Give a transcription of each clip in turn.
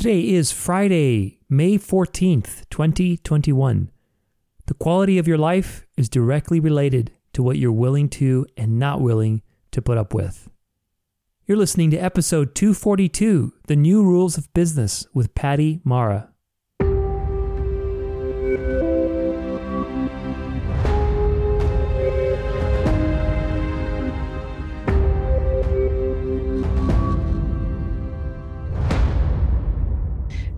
Today is Friday, May 14th, 2021. The quality of your life is directly related to what you're willing to and not willing to put up with. You're listening to episode 242 The New Rules of Business with Patti Mara.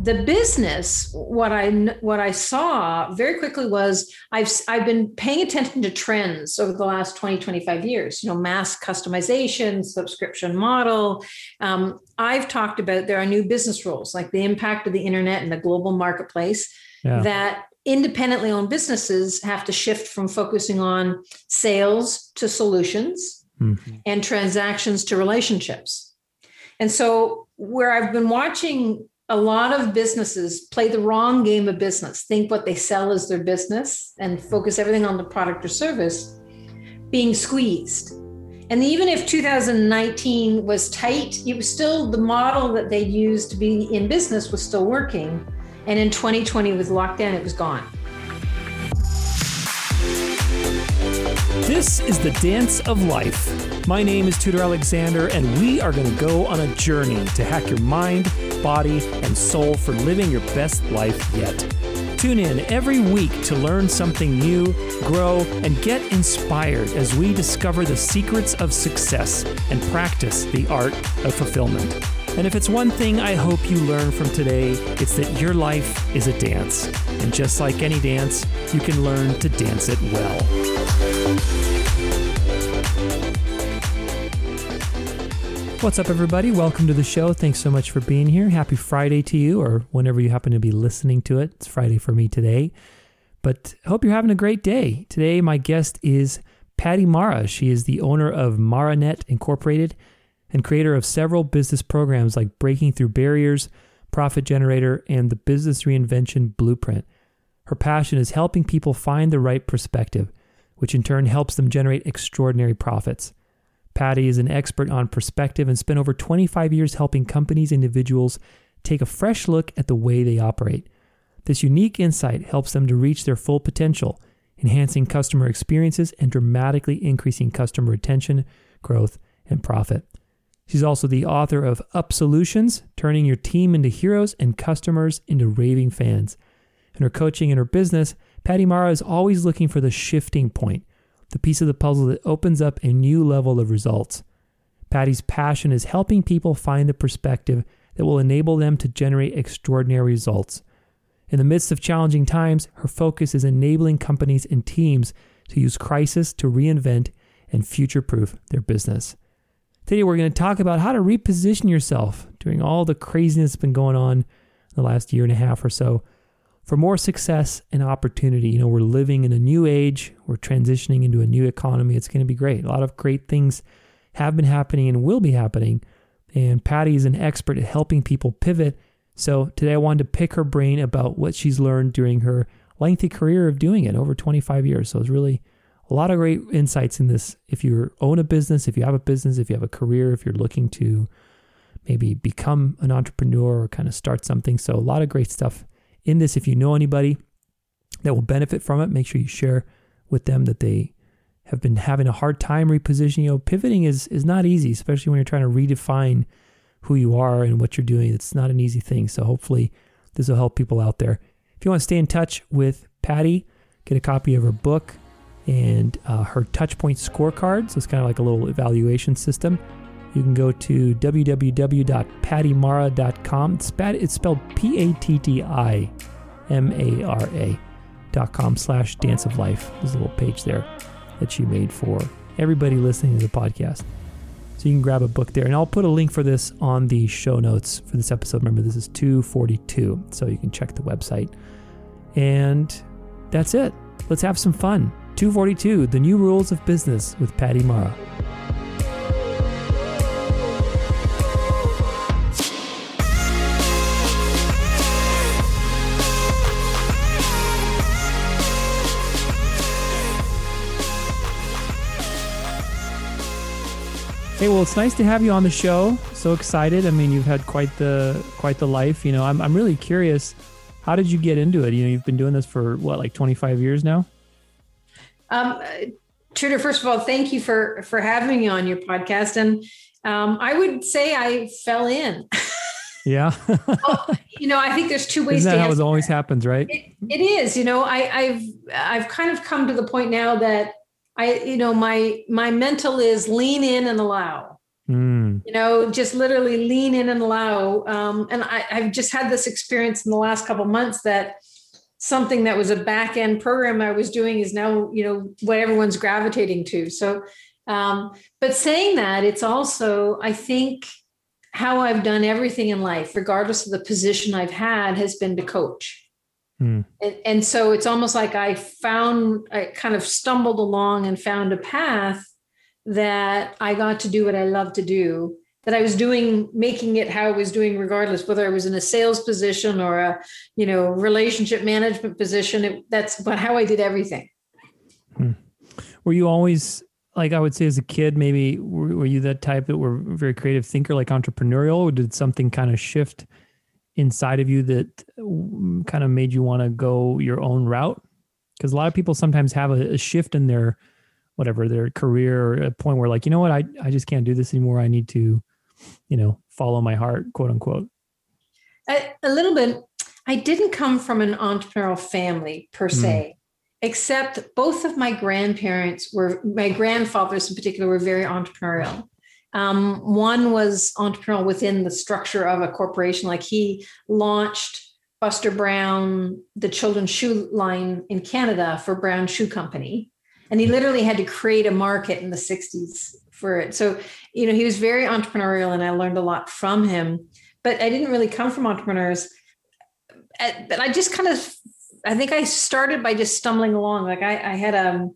The business what i what i saw very quickly was i've i've been paying attention to trends over the last 20 25 years you know mass customization subscription model um, i've talked about there are new business rules like the impact of the internet and the global marketplace yeah. that independently owned businesses have to shift from focusing on sales to solutions mm-hmm. and transactions to relationships and so where i've been watching a lot of businesses play the wrong game of business, think what they sell is their business and focus everything on the product or service, being squeezed. And even if 2019 was tight, it was still the model that they used to be in business was still working. And in 2020 with lockdown, it was gone. This is the dance of life. My name is Tudor Alexander, and we are going to go on a journey to hack your mind, body, and soul for living your best life yet. Tune in every week to learn something new, grow, and get inspired as we discover the secrets of success and practice the art of fulfillment. And if it's one thing I hope you learn from today, it's that your life is a dance. And just like any dance, you can learn to dance it well. What's up, everybody? Welcome to the show. Thanks so much for being here. Happy Friday to you, or whenever you happen to be listening to it. It's Friday for me today. But hope you're having a great day. Today, my guest is Patti Mara. She is the owner of MaraNet Incorporated and creator of several business programs like Breaking Through Barriers, Profit Generator, and the Business Reinvention Blueprint. Her passion is helping people find the right perspective, which in turn helps them generate extraordinary profits. Patti is an expert on perspective and spent over 25 years helping companies and individuals take a fresh look at the way they operate. This unique insight helps them to reach their full potential, enhancing customer experiences and dramatically increasing customer retention, growth, and profit. She's also the author of Up Solutions, turning your team into heroes and customers into raving fans. In her coaching and her business, Patti Mara is always looking for the shifting point the piece of the puzzle that opens up a new level of results. Patti's passion is helping people find the perspective that will enable them to generate extraordinary results. In the midst of challenging times, her focus is enabling companies and teams to use crisis to reinvent and future proof their business. Today, we're going to talk about how to reposition yourself during all the craziness that's been going on the last year and a half or so for more success and opportunity. You know, we're living in a new age, we're transitioning into a new economy. It's going to be great. A lot of great things have been happening and will be happening. And Patti is an expert at helping people pivot. So today I wanted to pick her brain about what she's learned during her lengthy career of doing it over 25 years. So it's really a lot of great insights in this. If you own a business, if you have a business, if you have a career, if you're looking to maybe become an entrepreneur or kind of start something. So a lot of great stuff in this. If you know anybody that will benefit from it, make sure you share with them that they have been having a hard time repositioning. You know, pivoting is is not easy, especially when you're trying to redefine who you are and what you're doing. It's not an easy thing. So hopefully this will help people out there. If you want to stay in touch with Patti, get a copy of her book and uh, her touchpoint scorecard. So it's kind of like a little evaluation system. You can go to www.pattimara.com. It's, it's spelled P A T T I M A R A dot com slash dance of life. There's a little page there that she made for everybody listening to the podcast. So you can grab a book there. And I'll put a link for this on the show notes for this episode. Remember, this is 242. So you can check the website. And that's it. Let's have some fun. 242 The New Rules of Business with Patti Mara. Hey, well, it's nice to have you on the show. So excited. I mean, you've had quite the quite the life. You know, I'm I'm really curious. How did you get into it? You know, you've been doing this for what, like 25 years now. Um, Tudor, first of all, thank you for for having me on your podcast. And um, I would say I fell in. Yeah. well, you know, I think there's two ways. Isn't that to how it always happens, right? It, it is. You know, I, I've I've kind of come to the point now that I, you know, my my mental is lean in and allow. Mm. You know, just literally lean in and allow. Um, and I, I've just had this experience in the last couple months that something that was a back end program I was doing is now, you know, what everyone's gravitating to. So, um, but saying that, it's also, I think, how I've done everything in life, regardless of the position I've had, has been to coach. Mm. And, and so it's almost like I found, I kind of stumbled along and found a path that I got to do what I love to do. That I was doing, making it how I was doing, regardless whether I was in a sales position or a, you know, relationship management position. It, that's but how I did everything. Hmm. Were you always like I would say as a kid, maybe were, were you that type that were very creative thinker, like entrepreneurial, or did something kind of shift inside of you that kind of made you want to go your own route? Because a lot of people sometimes have a, a, shift in their whatever their career or a point where like, you know what, I, I just can't do this anymore. I need to, you know, follow my heart, quote unquote. A, a little bit. I didn't come from an entrepreneurial family per hmm. se. Mm except both of my grandparents were, my grandfathers in particular, were very entrepreneurial. Um, one was entrepreneurial within the structure of a corporation, like he launched Buster Brown, the children's shoe line in Canada for Brown Shoe Company. And he literally had to create a market in the 60s for it. So, you know, he was very entrepreneurial and I learned a lot from him. But I didn't really come from entrepreneurs. But I just kind of I think I started by just stumbling along. Like I, I had a, um,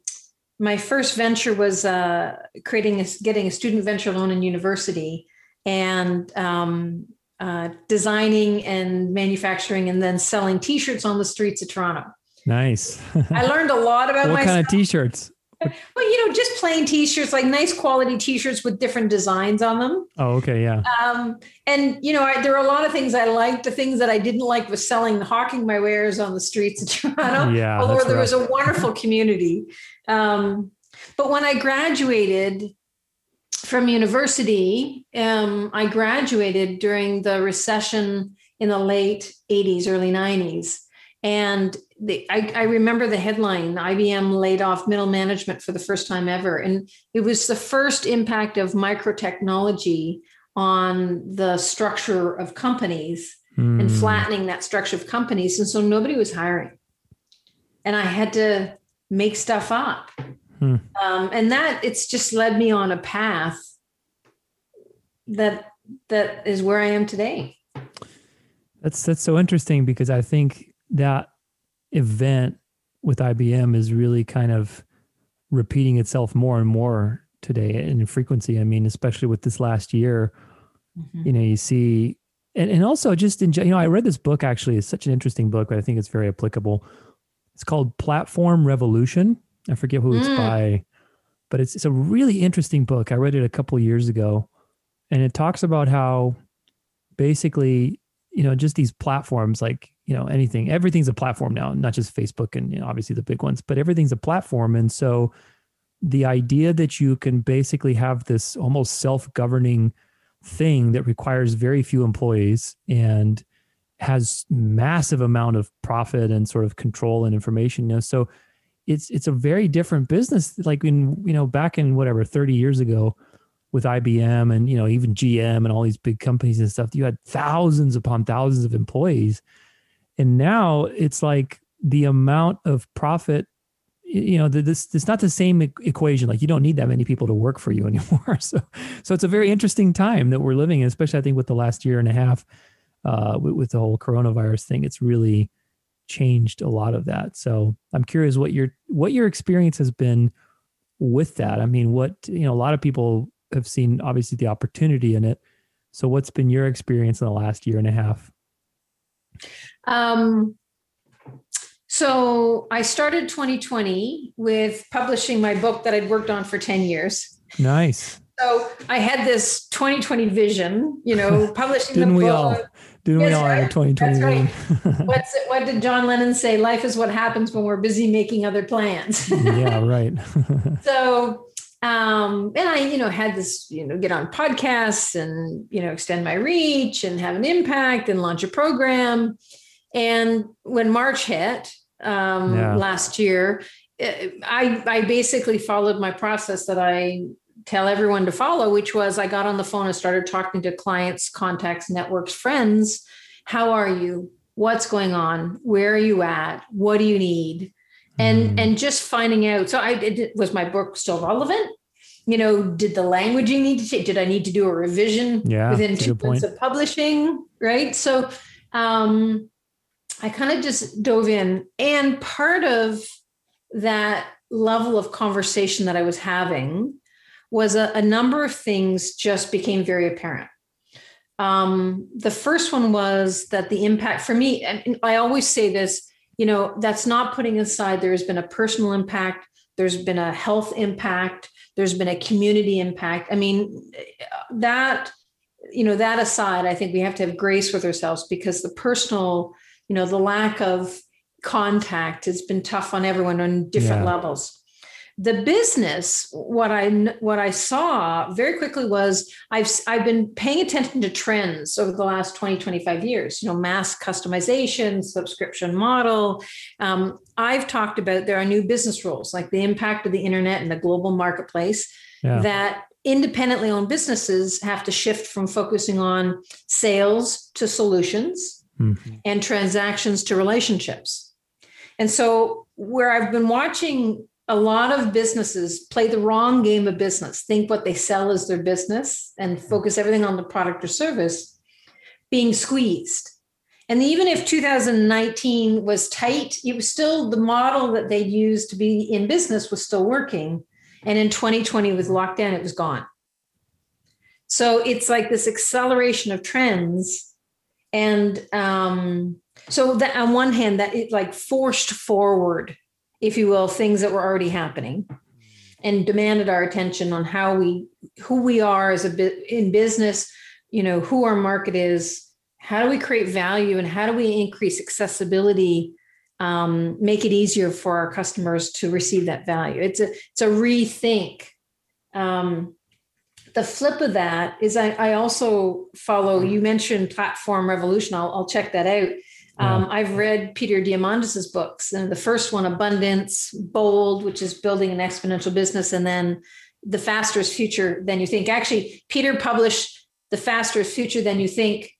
my first venture was uh, creating a, getting a student venture loan in university and um, uh, designing and manufacturing and then selling t-shirts on the streets of Toronto. Nice. I learned a lot about what myself. kind of t-shirts? well, you know, just plain t-shirts, like nice quality t-shirts with different designs on them. Oh, okay, yeah. Um, and you know, I, there are a lot of things I liked. The things that I didn't like was selling, hawking my wares on the streets of Toronto. Yeah, although there rough. was a wonderful community. Um, but when I graduated from university, um, I graduated during the recession in the late '80s, early '90s, and the, I, I, remember the headline IBM laid off middle management for the first time ever. And it was the first impact of microtechnology on the structure of companies mm. and hmm. flattening that structure of companies. And so nobody was hiring. And I had to make stuff up. Hmm. Um, and that it's just led me on a path that that is where I am today. That's that's so interesting because I think that event with IBM is really kind of repeating itself more and more today in frequency. I mean, especially with this last year, mm-hmm. you know, you see, and, and also just in, you know, I read this book actually, it's such an interesting book, but I think it's very applicable. It's called Platform Revolution. I forget who it's mm. by, but it's, it's a really interesting book. I read it a couple years ago and it talks about how basically, you know, just these platforms like you know anything everything's a platform now not just facebook and you know, obviously the big ones but everything's a platform and so the idea that you can basically have this almost self-governing thing that requires very few employees and has massive amount of profit and sort of control and information you know? So it's it's a very different business like in you know back in whatever 30 years ago with IBM and you know even GM and all these big companies and stuff you had thousands upon thousands of employees. And now it's like the amount of profit you know this it's not the same equation. Like you don't need that many people to work for you anymore. So so it's a very interesting time that we're living in especially i think with the last year and a half uh, with, with the whole coronavirus thing it's really changed a lot of that so i'm curious what your what your experience has been with that i mean what you know a lot of people have seen obviously the opportunity in it so what's been your experience in the last year and a half um, so I started 2020 with publishing my book that I'd worked on for 10 years. Nice. So I had this 2020 vision, you know, publishing Didn't the we book. all? Didn't we That's all have a right. 2020 What's it, what did John Lennon say? Life is what happens when we're busy making other plans. yeah, right. so um and i you know had this you know get on podcasts and you know extend my reach and have an impact and launch a program and when march hit um Yeah. last year eh, i i basically followed my process that i tell everyone to follow which was i got on the phone and started talking to clients contacts networks friends. How are you? What's going on? Where are you at? What do you need? And Mm. and just finding out so i did was my book still relevant? You know did the languaging need to change did i need to do a revision Yeah, within two months of publishing right? So um i kind of just dove in. And part of that level of conversation that i was having was a, a number of things just became very apparent um, the first one was that the impact for me, and I always say this, you know, that's not putting aside there's been a personal impact, there's been a health impact, there's been a community impact. I mean, that, you know, that aside, I think we have to have grace with ourselves because the personal, you know, the lack of contact has been tough on everyone on different Yeah. levels the business what i what i saw very quickly was i've i've been paying attention to trends over the last 20 25 years you know mass customization subscription model um, i've talked about there are new business rules like the impact of the internet and the global marketplace Yeah. that independently owned businesses have to shift from focusing on sales to solutions Mhm. and transactions to relationships. And so, where I've been watching a lot of businesses play the wrong game of business, think what they sell is their business and focus everything on the product or service, being squeezed. And even if 2019 was tight, it was still the model that they used to be in business was still working. And in 2020 with lockdown, it was gone. So it's like this acceleration of trends and um, so that on one hand that it like forced forward if you will things that were already happening and demanded our attention on how we who we are as a bit in business you know who our market is how do we create value and how do we increase accessibility um, make it easier for our customers to receive that value? It's a it's a rethink. Um, the flip of that is I, I also follow you mentioned platform revolution. I'll, I'll check that out um, i've read peter diamandis's books and the first one abundance bold which is building an exponential business and then the faster is future than you think actually peter published the faster is future than you think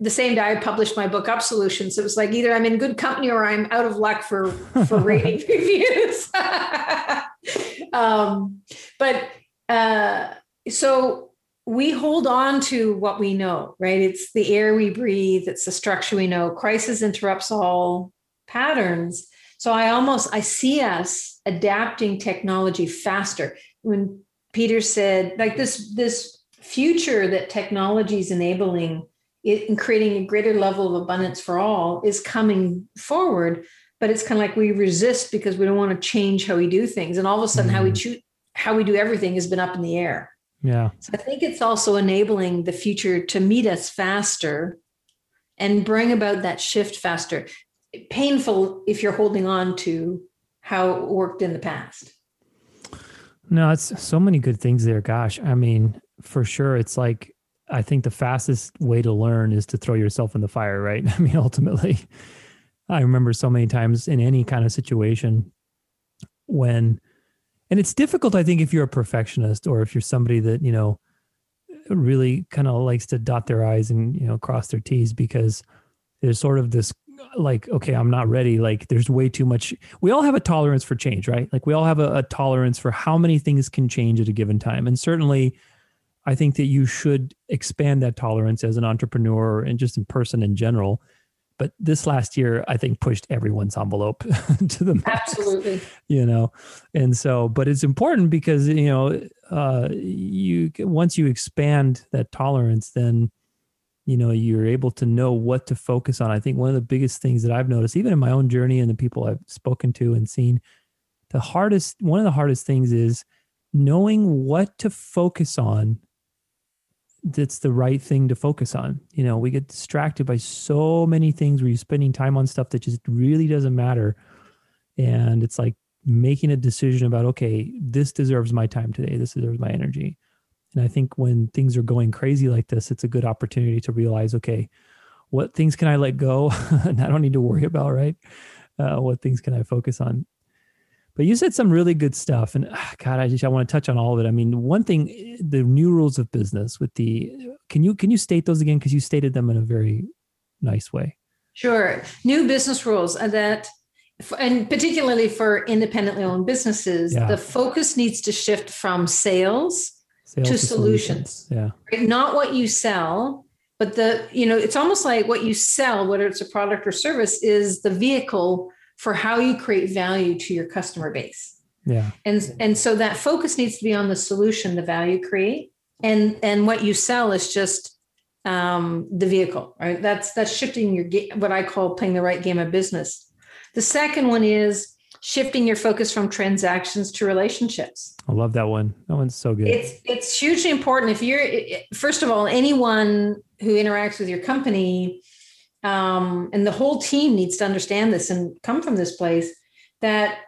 the same day I published my book Up Solutions. It was like either I'm in good company or I'm out of luck for for rating reviews. um, but uh, so we hold on to what we know, right? It's the air we breathe, it's the structure we know. Crisis interrupts all patterns. So I almost I see us adapting technology faster. When Peter said, like this, this future that technology is enabling it and creating a greater level of abundance for all is coming forward, but it's kind of like we resist because we don't want to change how we do things. And all of a sudden, how we Mhm. choose how we do everything has been up in the air. Yeah. So I think it's also enabling the future to meet us faster and bring about that shift faster. Painful if you're holding on to how it worked in the past. No, it's so many good things there. Gosh, I mean, for sure, it's like I think the fastest way to learn is to throw yourself in the fire, right? I mean, ultimately, I remember so many times in any kind of situation when, and it's difficult, I think, if you're a perfectionist or if you're somebody that, you know, really kind of likes to dot their I's and, you know, cross their T's because there's sort of this like, okay, I'm not ready. Like, there's way too much. We all have a tolerance for change, right? Like, we all have a, a tolerance for how many things can change at a given time. And certainly, I think that you should expand that tolerance as an entrepreneur and just in person in general. But this last year, I think pushed everyone's envelope to the max Absolutely. you know and so but it's important because you know uh you once you expand that tolerance then you know you're able to know what to focus on i think one of the biggest things that i've noticed even in my own journey and the people i've spoken to and seen the hardest one of the hardest things is knowing what to focus on that's the right thing to focus on. You know, we get distracted by so many things where you're spending time on stuff that just really doesn't matter. And it's like making a decision about, okay, this deserves my time today. This deserves my energy. And I think when things are going crazy like this, it's a good opportunity to realize, okay, what things can I let go and I don't need to worry about, right? Uh, what things can I focus on? But you said some really good stuff, and ah, God, I just I want to touch on all of it. I mean, one thing, the new rules of business with the can you can you state those again because you stated them in a very nice way. Sure, new business rules that, and particularly for independently owned businesses, yeah. the focus needs to shift from sales, sales to, to, solutions. solutions. Yeah, right? not what you sell, but the you know it's almost like what you sell, whether it's a product or service, is the vehicle for how you create value to your customer base. Yeah. And and so that focus needs to be on the solution, the value create, and and what you sell is just um, the vehicle, right? That's that's shifting your what I call playing the right game of business. The second one is shifting your focus from transactions to relationships. I love that one. That one's so good. It's it's hugely important if you're first of all anyone who interacts with your company um, and the whole team needs to understand this and come from this place that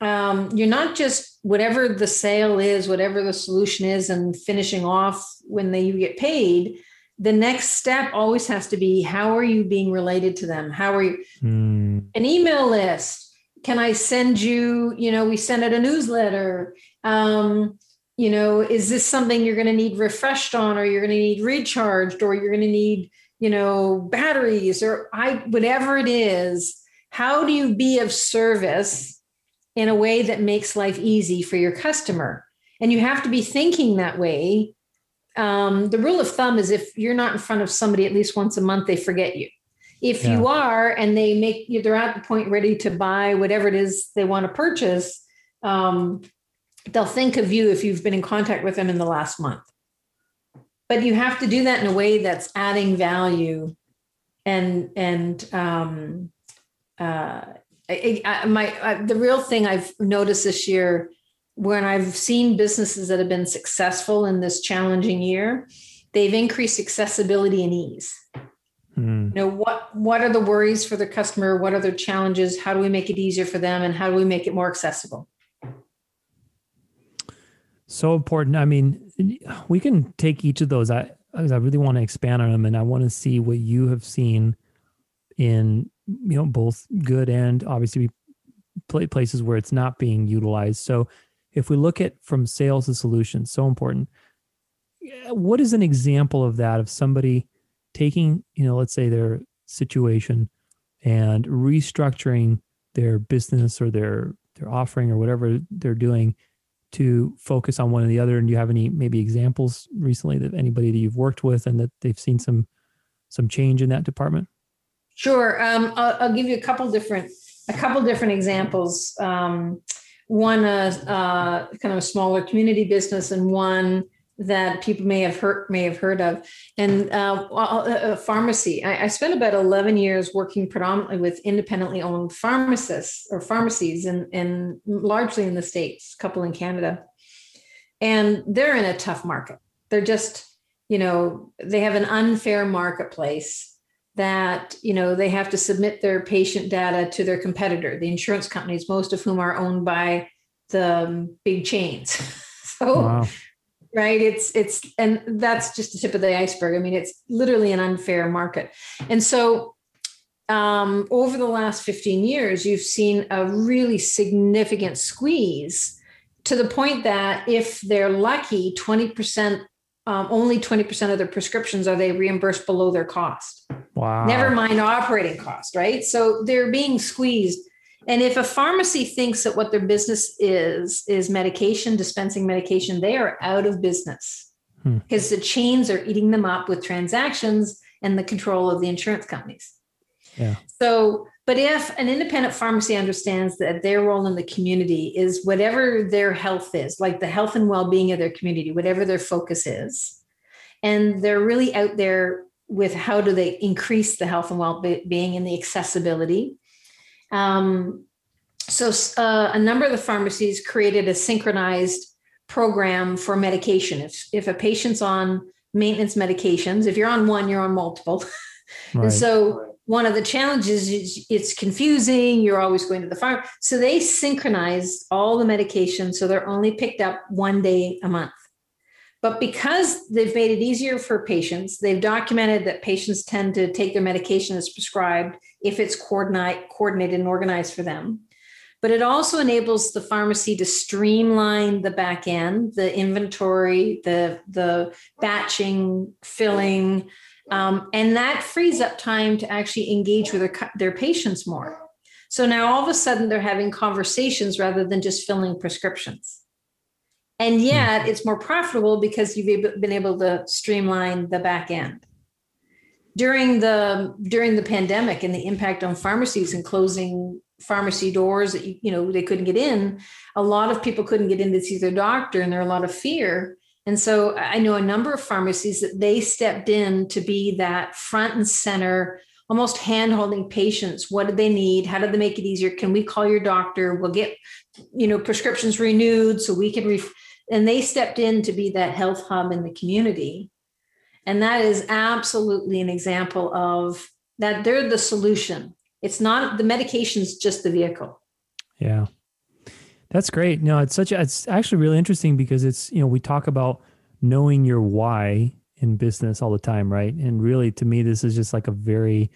um, you're not just whatever the sale is, whatever the solution is, and finishing off when they, you get paid. The next step always has to be how are you being related to them? How are you? Mm. An email list. Can I send you? You know, we send out a newsletter. Um, you know, is this something you're going to need refreshed on, or you're going to need recharged, or you're going to need you know, batteries or I whatever it is, how do you be of service in a way that makes life easy for your customer? And you have to be thinking that way. Um, the rule of thumb is if you're not in front of somebody at least once a month, they forget you. If yeah. you are and they make you, they're at the point ready to buy whatever it is they want to purchase, um, they'll think of you if you've been in contact with them in the last month but you have to do that in a way that's adding value and and um uh I, I, my I, the real thing i've noticed this year when i've seen businesses that have been successful in this challenging year they've increased accessibility and ease. Mm. you know what what are the worries for the customer? What are their challenges? How do we make it easier for them? And how do we make it more accessible so important. I mean, we can take each of those. I I really want to expand on them, and I want to see what you have seen in you know both good and obviously places where it's not being utilized. So, if we look at from sales to solutions, so important. What is an example of that of somebody taking you know let's say their situation and restructuring their business or their their offering or whatever they're doing to focus on one or the other? And do you have any maybe examples recently that anybody that you've worked with and that they've seen some some change in that department? Sure. Um, I'll, I'll, give you a couple different a couple different examples. Um, one, uh, uh, kind of a smaller community business, and one that people may have heard may have heard of. And uh, a uh, uh, pharmacy. I, I, spent about 11 years working predominantly with independently owned pharmacists or pharmacies and and largely in the states a couple in canada. And they're in a tough market. They're just you know they have an unfair marketplace that you know they have to submit their patient data to their competitor the insurance companies most of whom are owned by the um, big chains. So wow right? It's it's and that's just the tip of the iceberg. I mean it's literally an unfair market. And so um, over the last 15 years you've seen a really significant squeeze to the point that if they're lucky 20% um, only 20% of their prescriptions are they reimbursed below their cost. Wow. Never mind operating cost right? So they're being squeezed and if a pharmacy thinks that what their business is is medication, dispensing medication, they are out of business hmm. because the chains are eating them up with transactions and the control of the insurance companies. Yeah. So, but if an independent pharmacy understands that their role in the community is whatever their health is, like the health and well being of their community, whatever their focus is, and they're really out there with how do they increase the health and well being and the accessibility um, so uh, a number of the pharmacies created a synchronized program for medication. If if a patient's on maintenance medications, if you're on one, you're on multiple. Right. and so one of the challenges is it's confusing. You're always going to the farm. So they synchronize all the medications. So they're only picked up one day a month. But because they've made it easier for patients, they've documented that patients tend to take their medication as prescribed if it's coordinate, coordinated and organized for them. But it also enables the pharmacy to streamline the back end, the inventory, the, the batching, filling, um, and that frees up time to actually engage with their, their patients more. So now all of a sudden they're having conversations rather than just filling prescriptions. And hmm. yet it's more profitable because you've been able to streamline the back end. During the during the pandemic and the impact on pharmacies and closing pharmacy doors that you, you know they couldn't get in, a lot of people couldn't get in to see their doctor and there are a lot of fear. And so I know a number of pharmacies that they stepped in to be that front and center, almost hand holding patients. What do they need? How do they make it easier? Can we call your doctor? We'll get, you know, prescriptions renewed so we can, ref- and they stepped in to be that health hub in the community. And that is absolutely an example of that they're the solution. It's not the medication's just the vehicle. Yeah. That's great. No, it's such a, it's actually really interesting because it's, you know, we talk about knowing your why in business all the time, right? And really to me, this is just like a very,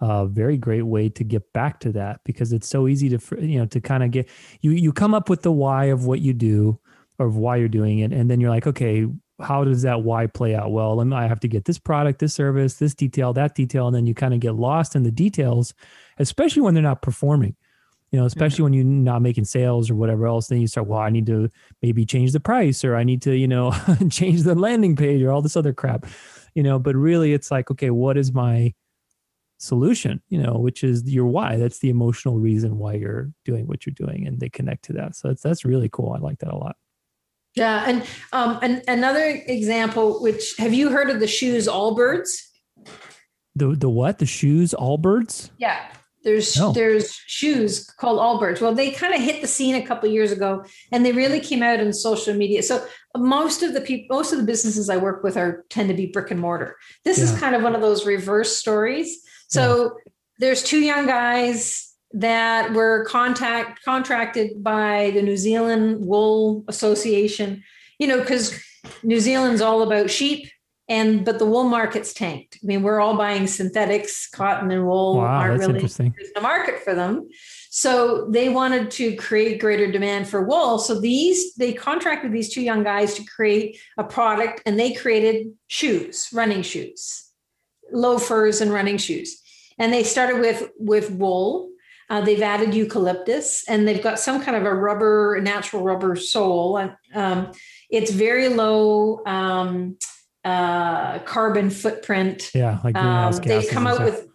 uh, very great way to get back to that because it's so easy to, you know, to kind of get, you, you come up with the why of what you do or why you're doing it. And then you're like, okay, how does that why play out? Well, I have to get this product, this service, this detail, that detail. And then you kind of get lost in the details, especially when they're not performing you know especially mm-hmm. when you're not making sales or whatever else then you start well i need to maybe change the price or i need to you know change the landing page or all this other crap you know but really it's like okay what is my solution you know which is your why that's the emotional reason why you're doing what you're doing and they connect to that so that's that's really cool i like that a lot yeah and um and another example which have you heard of the shoes allbirds the the what the shoes allbirds yeah there's no. there's shoes called Allbirds. Well, they kind of hit the scene a couple years ago, and they really came out in social media. So most of the people, most of the businesses I work with are tend to be brick and mortar. This yeah. is kind of one of those reverse stories. So yeah. there's two young guys that were contact contracted by the New Zealand Wool Association. You know, because New Zealand's all about sheep and but the wool market's tanked. I mean, we're all buying synthetics, cotton and wool wow, aren't really interesting. there's no market for them. So they wanted to create greater demand for wool. So these they contracted these two young guys to create a product, and they created shoes, running shoes, loafers and running shoes. And they started with with wool. Uh, they've added eucalyptus, and they've got some kind of a rubber, natural rubber sole. And um, it's very low. Um, uh, carbon footprint. Yeah, like greenhouse um, They've come out with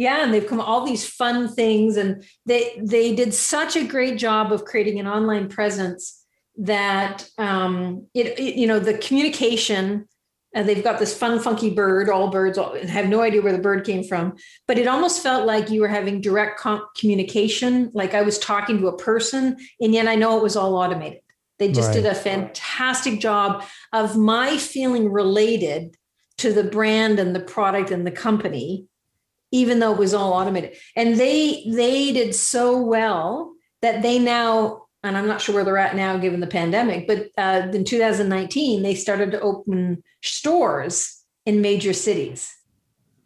yeah, and they've come all these fun things, and they they did such a great job of creating an online presence that um, it, it you know the communication. And they've got this fun, funky bird. All birds all, have no idea where the bird came from, but it almost felt like you were having direct com- communication, like I was talking to a person, and yet I know it was all automated. They just right. did a fantastic job of my feeling related to the brand and the product and the company, even though it was all automated. And they they did so well that they now, and I'm not sure where they're at now given the pandemic, but uh, in 2019 they started to open stores in major cities.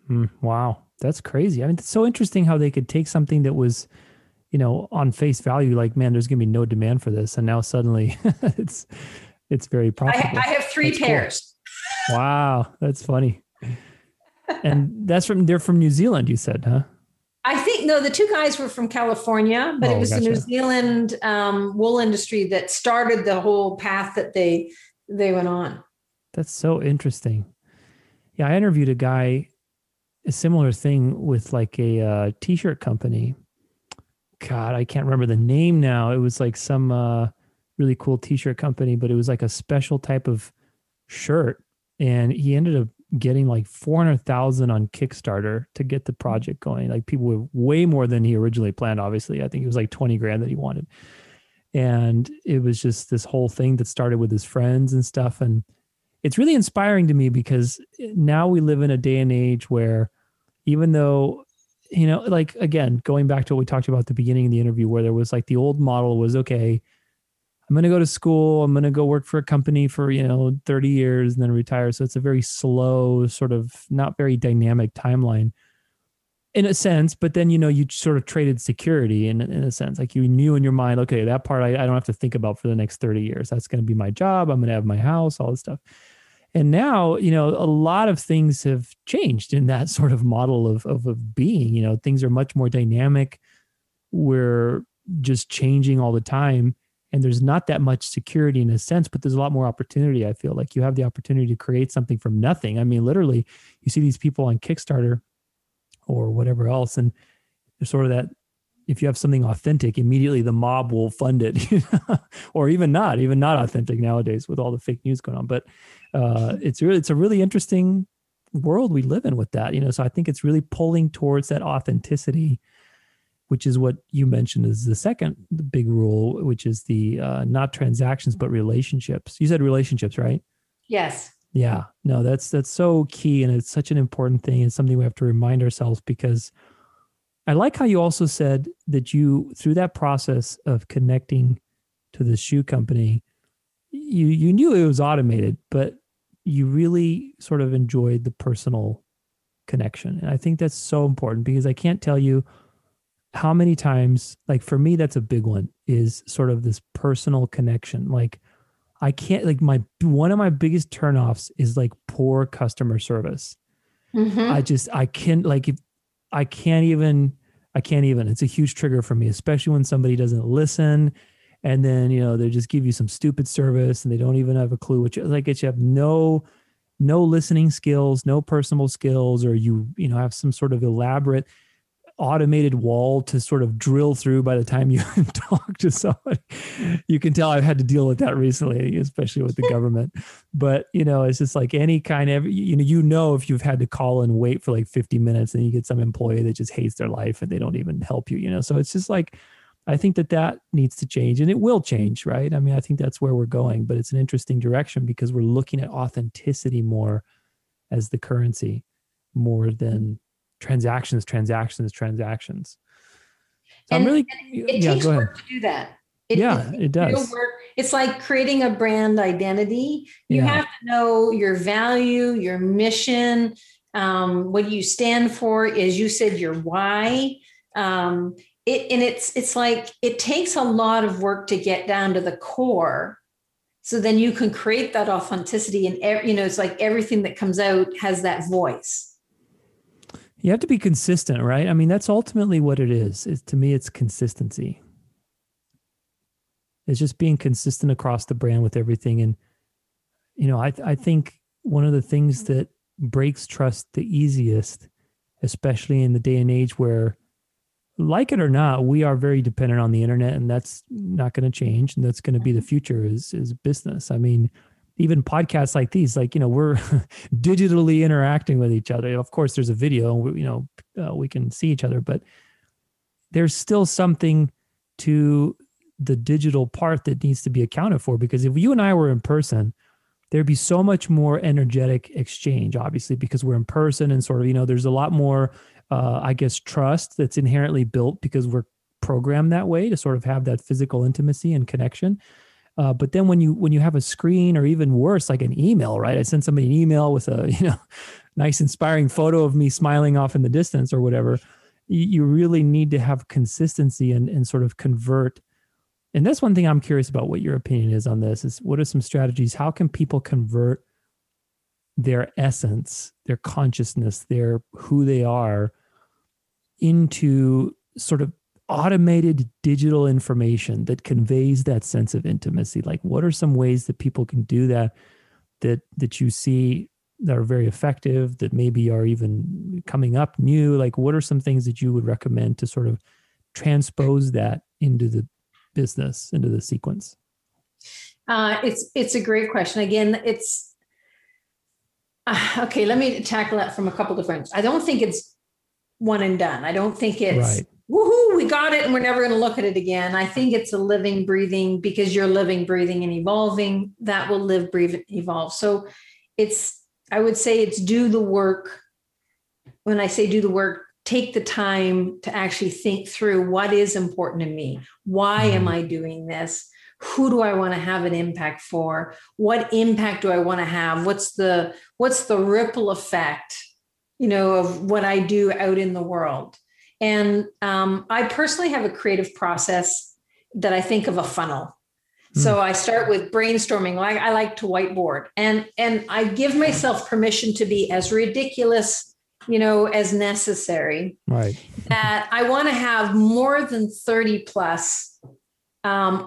Mm, wow, that's crazy. I mean, it's so interesting how they could take something that was you know, on face value, like, man, there's gonna be no demand for this, and now suddenly it's it's very profitable. I, I have three that's pairs. Cool. Wow, that's funny. and that's from they're from New Zealand, you said, huh? I think no, the two guys were from California, but oh, it was gotcha. the New Zealand um, wool industry that started the whole path that they they went on. That's so interesting. Yeah, I interviewed a guy, a similar thing with like a uh, t-shirt company, God, I can't remember the name now. It was like some uh, really cool t-shirt company, but it was like a special type of shirt. And he ended up getting like 400,000 on Kickstarter to get the project going. Like people were way more than he originally planned, obviously. I think it was like 20 grand that he wanted. and it was just this whole thing that started with his friends and stuff and it's really inspiring to me because now we live in a day and age where even though you know like again going back to what we talked about at the beginning of the interview where there was like the old model was okay i'm going to go to school i'm going to go work for a company for you know 30 years and then retire so it's a very slow sort of not very dynamic timeline in a sense, but then you know you sort of traded security in in a sense. Like you knew in your mind, okay, that part I, I don't have to think about for the next 30 years. That's going to be my job. I'm going to have my house, all this stuff. And now, you know, a lot of things have changed in that sort of model of, of, of being. You know, things are much more dynamic. We're just changing all the time. And there's not that much security in a sense, but there's a lot more opportunity. I feel like you have the opportunity to create something from nothing. I mean, literally, you see these people on Kickstarter or whatever else. And there's sort of that if you have something authentic, immediately the mob will fund it, or even not, even not authentic nowadays with all the fake news going on. But uh, it's really, it's a really interesting world we live in with that, you know. So I think it's really pulling towards that authenticity, which is what you mentioned is the second big rule, which is the uh, not transactions but relationships. You said relationships, right? Yes. Yeah, no, that's that's so key, and it's such an important thing, and something we have to remind ourselves because I like how you also said that you through that process of connecting to the shoe company, you you knew it was automated, but you really sort of enjoyed the personal connection, and I think that's so important because I can't tell you how many times, like for me, that's a big one, is sort of this personal connection, like I can't like my one of my biggest turnoffs is like poor customer service. Mm-hmm. I just I can't like if I can't even I can't even. It's a huge trigger for me, especially when somebody doesn't listen and then you know they just give you some stupid service and they don't even have a clue what you like you have no no listening skills no personal skills or you you know have some sort of elaborate automated wall to sort of drill through by the time you talk to somebody. You can tell I've had to deal with that recently, especially with the government. But you know, it's just like any kind of you know, you know if you've had to call and wait for like 50 minutes and you get some employee that just hates their life and they don't even help you, you know. So it's just like I think that that needs to change and it will change, right? I mean, I think that's where we're going, but it's an interesting direction because we're looking at authenticity more as the currency more than transactions, transactions, transactions. So and, I'm really it yeah, takes work to do that. It, yeah, it, it does. Work. It's like creating a brand identity. You yeah. have to know your value, your mission, um, what you stand for. Is you said your why. Um, it and it's it's like it takes a lot of work to get down to the core. So then you can create that authenticity, and you know it's like everything that comes out has that voice you have to be consistent, right? I mean, that's ultimately what it is. It's, to me, it's consistency. It's just being consistent across the brand with everything. And, you know, I, I think one of the things that breaks trust the easiest, especially in the day and age where, like it or not, we are very dependent on the internet, and that's not going to change. And that's going to be the mm-hmm. future is is business. I mean, even podcasts like these, like, you know, we're digitally interacting with each other. Of course, there's a video, you know, uh, we can see each other, but there's still something to the digital part that needs to be accounted for. Because if you and I were in person, there'd be so much more energetic exchange, obviously, because we're in person and sort of, you know, there's a lot more, uh, I guess, trust that's inherently built because we're programmed that way to sort of have that physical intimacy and connection. Uh, but then when you when you have a screen or even worse, like an email, right? I send somebody an email with a you know nice inspiring photo of me smiling off in the distance or whatever. You, really need to have consistency and and sort of convert. And that's one thing I'm curious about. What your opinion is on this? Is what are some strategies? How can people convert their essence, their consciousness, their who they are into sort of automated digital information that conveys that sense of intimacy? Like what are some ways that people can do that that that you see that are very effective that maybe are even coming up new? Like what are some things that you would recommend to sort of transpose that into the business into the sequence? Uh, it's it's a great question. Again it's uh, okay let me tackle that from a couple different i don't think it's one and done. I don't think it's right. Woohoo we got it and we're never going to look at it again. I think it's a living, breathing because you're living, breathing, and evolving. That will live, breathe, evolve. So it's, I would say it's do the work. When I say do the work, take the time to actually think through what is important to me. Why am mm-hmm. I doing this? Who do I want to have an impact for? What impact do I want to have? What's the what's the ripple effect, you know, of what I do out in the world? And um, I personally have a creative process that I think of a funnel. So hmm. I start with brainstorming. Like I like to whiteboard, and and I give myself permission to be as ridiculous, you know, as necessary. Right. that I want to have more than thirty plus um,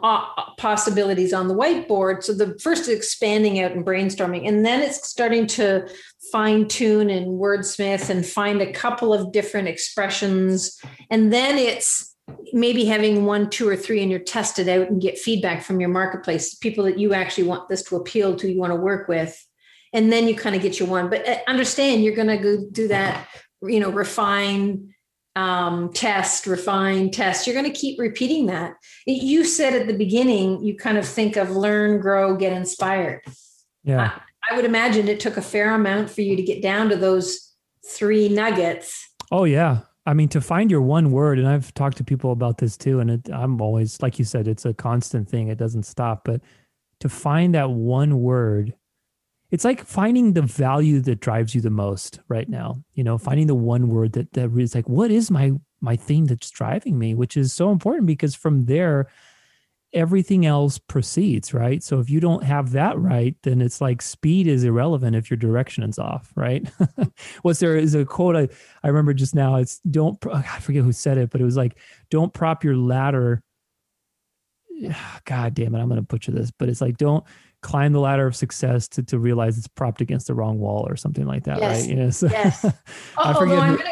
possibilities on the whiteboard. So the first is expanding out and brainstorming, and then it's starting to fine tune and wordsmith and find a couple of different expressions. And then it's maybe having one, two, or three, and you're tested out and get feedback from your marketplace, people that you actually want this to appeal to, you want to work with. And then you kind of get your one. But uh, understand you're going to go do that, you know, refine um, test, refine, test. You're going to keep repeating that. You said at the beginning, you kind of think of learn, grow, get inspired. Yeah. I, I would imagine it took a fair amount for you to get down to those three nuggets. Oh, yeah. I mean, to find your one word, and I've talked to people about this too, and it, I'm always, like you said, it's a constant thing, it doesn't stop. But to find that one word it's like finding the value that drives you the most right now you know finding the one word that that is like what is my my thing that's driving me which is so important because from there everything else proceeds right? So if you don't have that right then it's like speed is irrelevant if your direction is off right? What's there is a quote I, I remember just now it's don't i forget who said it but it was like don't prop your ladder god damn it i'm gonna butcher this but it's like don't climb the ladder of success to, to realize it's propped against the wrong wall or something like that, yes. right? Yes. yes. I forget. I'm gonna,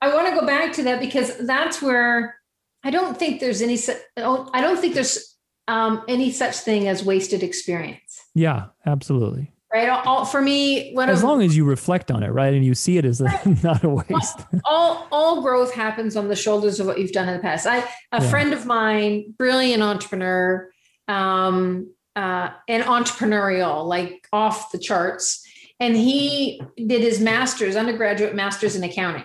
I want to go back to that because that's where I don't think there's any. I don't think there's um, any such thing as wasted experience. Yeah, absolutely. Right. All, for me, as of, long as you reflect on it, right, and you see it as a, not a waste. All all growth happens on the shoulders of what you've done in the past. I a yeah. friend of mine, brilliant entrepreneur, um, uh, and entrepreneurial, like off the charts. And he did his master's, undergraduate master's in accounting,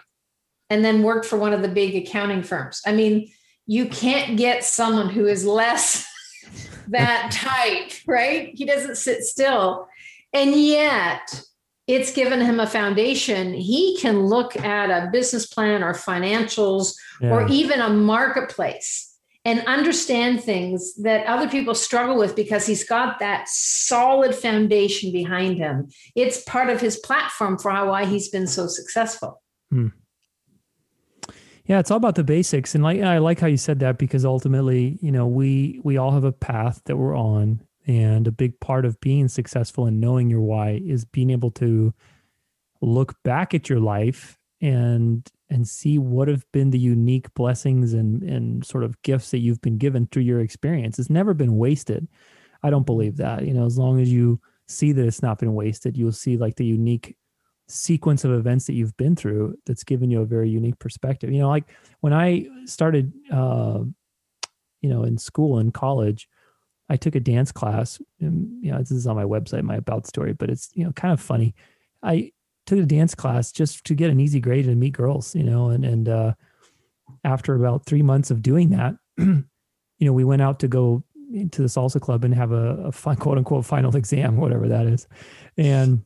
and then worked for one of the big accounting firms. I mean, you can't get someone who is less that type, right? He doesn't sit still. And yet, it's given him a foundation. He can look at a business plan or financials yeah. or even a marketplace and understand things that other people struggle with because he's got that solid foundation behind him. It's part of his platform for how, why he's been so successful. Hmm. Yeah, it's all about the basics, and like I like how you said that because ultimately, you know, we we all have a path that we're on, and a big part of being successful and knowing your why is being able to look back at your life and and see what have been the unique blessings and and sort of gifts that you've been given through your experience. It's never been wasted. I don't believe that. You know, as long as you see that it's not been wasted, you'll see like the unique sequence of events that you've been through that's given you a very unique perspective. You know, like when I started uh, you know, in school and college, I took a dance class. And, you know, this is on my website, my about story, but it's, you know, kind of funny. I took a dance class just to get an easy grade and meet girls, you know, and, and, uh, after about three months of doing that, you know, we went out to go to the salsa club and have a, a fun, quote unquote final exam, whatever that is. And,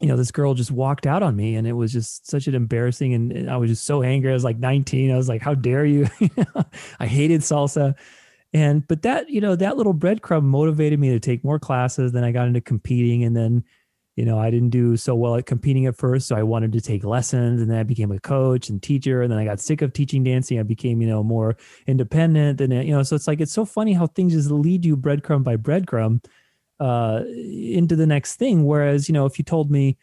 you know, this girl just walked out on me and it was just such an embarrassing. And I was just so angry. I was like 19. I was like, how dare you? I hated salsa. And, but that, you know, that little breadcrumb motivated me to take more classes. Then I got into competing and then, you know, I didn't do so well at competing at first. So I wanted to take lessons and then I became a coach and teacher. And then I got sick of teaching dancing. I became, you know, more independent. And, you know, so it's like, it's so funny how things just lead you breadcrumb by breadcrumb uh, into the next thing. Whereas, you know, if you told me,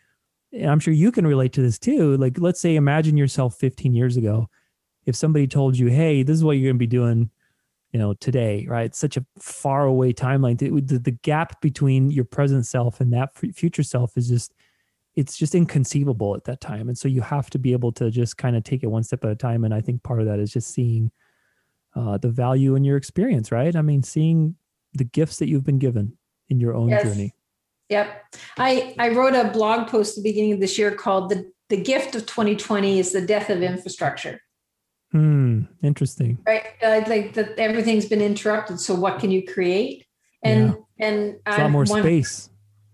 and I'm sure you can relate to this too, like, let's say, imagine yourself 15 years ago. If somebody told you, hey, this is what you're going to be doing you know today right such a far away timeline the, the, the, gap between your present self and that future self is just it's just inconceivable at that time. And so you have to be able to just kind of take it one step at a time. And I think part of that is just seeing uh, the value in your experience, right? I mean, seeing the gifts that you've been given in your own yes. journey. Yep. I, I wrote a blog post at the beginning of this year called the, the gift of 2020 is the death of infrastructure. Hmm. Interesting. Right. Uh, like that everything's been interrupted. So what can you create? And, yeah. and a lot more one, space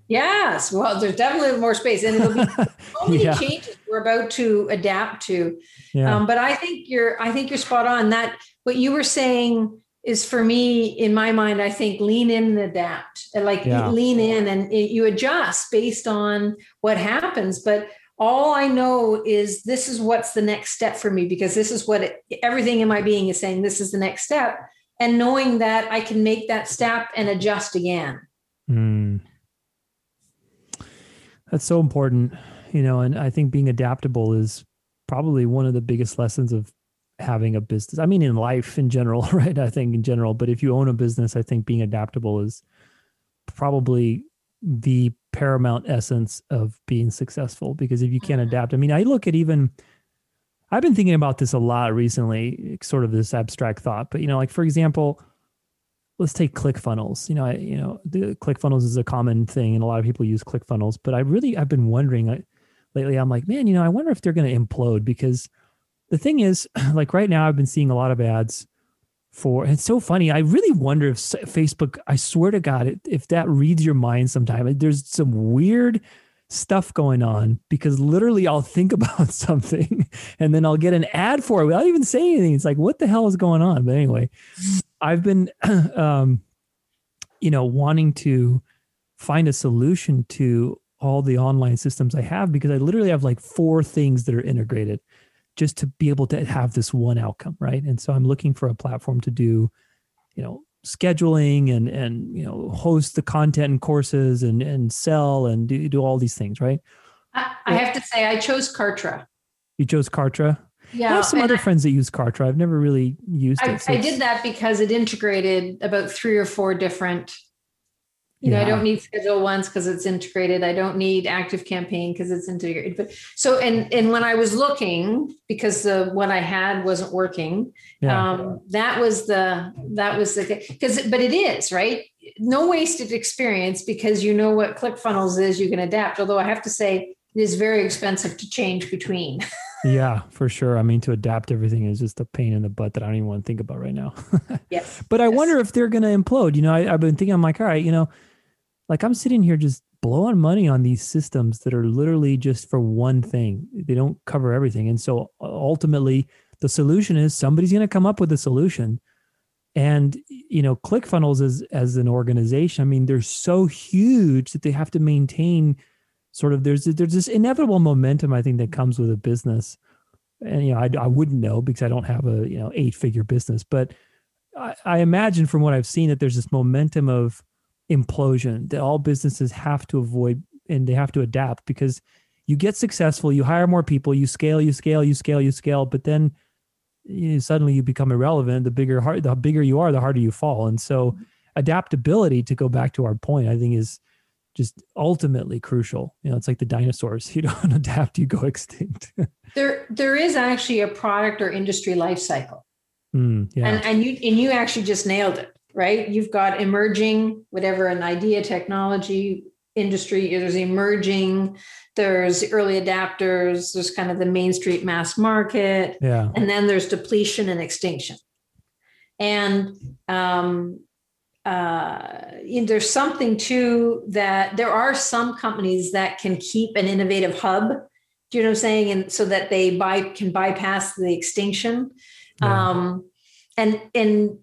Yes, well, there's definitely more space, and it'll be so many yeah. changes we're about to adapt to. Yeah. Um, but I think you're, I think you're spot on. That what you were saying is for me, in my mind, I think lean in and adapt. Like yeah. lean in and you adjust based on what happens. But all I know is this is what's the next step for me because this is what it, everything in my being is saying. This is the next step, and knowing that I can make that step and adjust again. Mm. That's so important, you know, and I think being adaptable is probably one of the biggest lessons of having a business. I mean, in life in general, right? I think in general, but if you own a business, I think being adaptable is probably the paramount essence of being successful because if you can't mm-hmm. adapt, I mean, I look at even I've been thinking about this a lot recently, sort of this abstract thought, but you know, like for example, let's take ClickFunnels. You know, I, you know, the ClickFunnels is a common thing, and a lot of people use ClickFunnels. But I really, I've been wondering I, lately. I'm like, man, you know, I wonder if they're going to implode because the thing is, like right now, I've been seeing a lot of ads for. it's so funny. I really wonder if Facebook. I swear to God, if that reads your mind sometime, there's some weird stuff going on because literally I'll think about something and then I'll get an ad for it without even saying anything. It's like, what the hell is going on? But anyway, I've been, um, you know, wanting to find a solution to all the online systems I have because I literally have like four things that are integrated just to be able to have this one outcome, right? And so I'm looking for a platform to do, you know, scheduling and and you know host the content and courses and and sell and do, do all these things right? I, I have to say i chose kartra. You chose kartra? Yeah i have some other I, friends that use kartra. I've never really used I, it so I did that because it integrated about three or four different you know, I don't need ScheduleOnce because it's integrated. I don't need ActiveCampaign because it's integrated. But so and and when I was looking because the what I had wasn't working, yeah. um, that was the that was the because but it is right. No wasted experience because you know what ClickFunnels is. You can adapt. Although I have to say it is very expensive to change between. yeah, for sure. I mean, to adapt everything is just a pain in the butt that I don't even want to think about right now. yes. But I yes. wonder if they're going to implode. You know, I, I've been thinking, I'm like, all right, you know, like I'm sitting here just blowing money on these systems that are literally just for one thing. They don't cover everything. And so ultimately, the solution is somebody's going to come up with a solution. And you know, ClickFunnels as as an organization, I mean, they're so huge that they have to maintain sort of there's there's this inevitable momentum I think that comes with a business. And you know, I, I wouldn't know because I don't have a you know eight figure business, but I, I imagine from what I've seen that there's this momentum of implosion that all businesses have to avoid and they have to adapt because you get successful, you hire more people, you scale, you scale, you scale, you scale, but then you suddenly you become irrelevant. The bigger, hard, the bigger you are, the harder you fall. And so, mm-hmm. adaptability, to go back to our point, I think is just ultimately crucial. You know, it's like the dinosaurs. You don't adapt, you go extinct. there, there is actually a product or industry life cycle. Mm, yeah. and, and you and you actually just nailed it right? You've got emerging, whatever an idea, technology industry, there's emerging, there's early adapters, there's kind of the main street mass market, yeah. and then there's depletion and extinction. And um, uh, there's something too that there are some companies that can keep an innovative hub. Do you know what I'm saying? And so that they buy can bypass the extinction. Yeah. Um, and and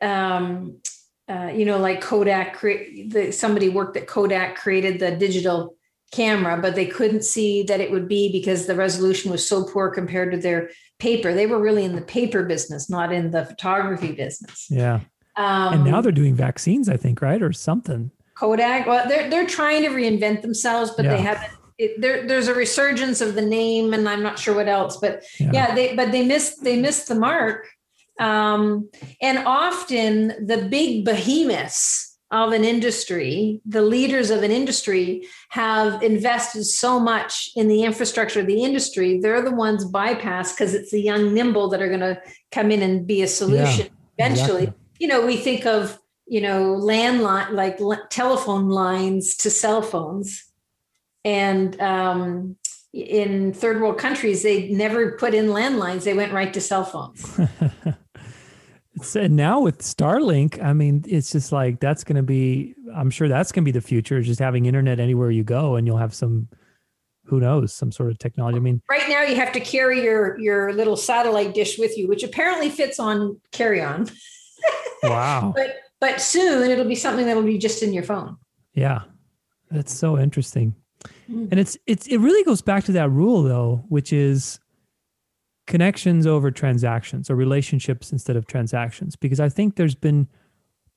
um, uh, you know, like Kodak, cre- the, somebody worked at Kodak created the digital camera, but they couldn't see that it would be because the resolution was so poor compared to their paper. They were really in the paper business, not in the photography business. Yeah. Um, and now they're doing vaccines, I think, right, or something. Kodak. Well, they're they're trying to reinvent themselves, but yeah. they haven't. It, there, there's a resurgence of the name, and I'm not sure what else. But yeah. yeah, they but they missed they missed the mark um, and often the big behemoths of an industry, the leaders of an industry have invested so much in the infrastructure of the industry, they're the ones bypassed because it's the young nimble that are going to come in and be a solution yeah, eventually. Exactly. You know, we think of, you know, landline, like telephone lines to cell phones. And um, in third world countries, they never put in landlines, they went right to cell phones. and now with Starlink, I mean, it's just like that's going to be. I'm sure that's going to be the future. Just having internet anywhere you go, and you'll have some, who knows, some sort of technology. I mean, right now you have to carry your your little satellite dish with you, which apparently fits on carry on. Wow. but but soon it'll be something that'll be just in your phone. Yeah, that's so interesting, mm. and it's it's it really goes back to that rule though, which is connections over transactions or relationships instead of transactions because i think there's been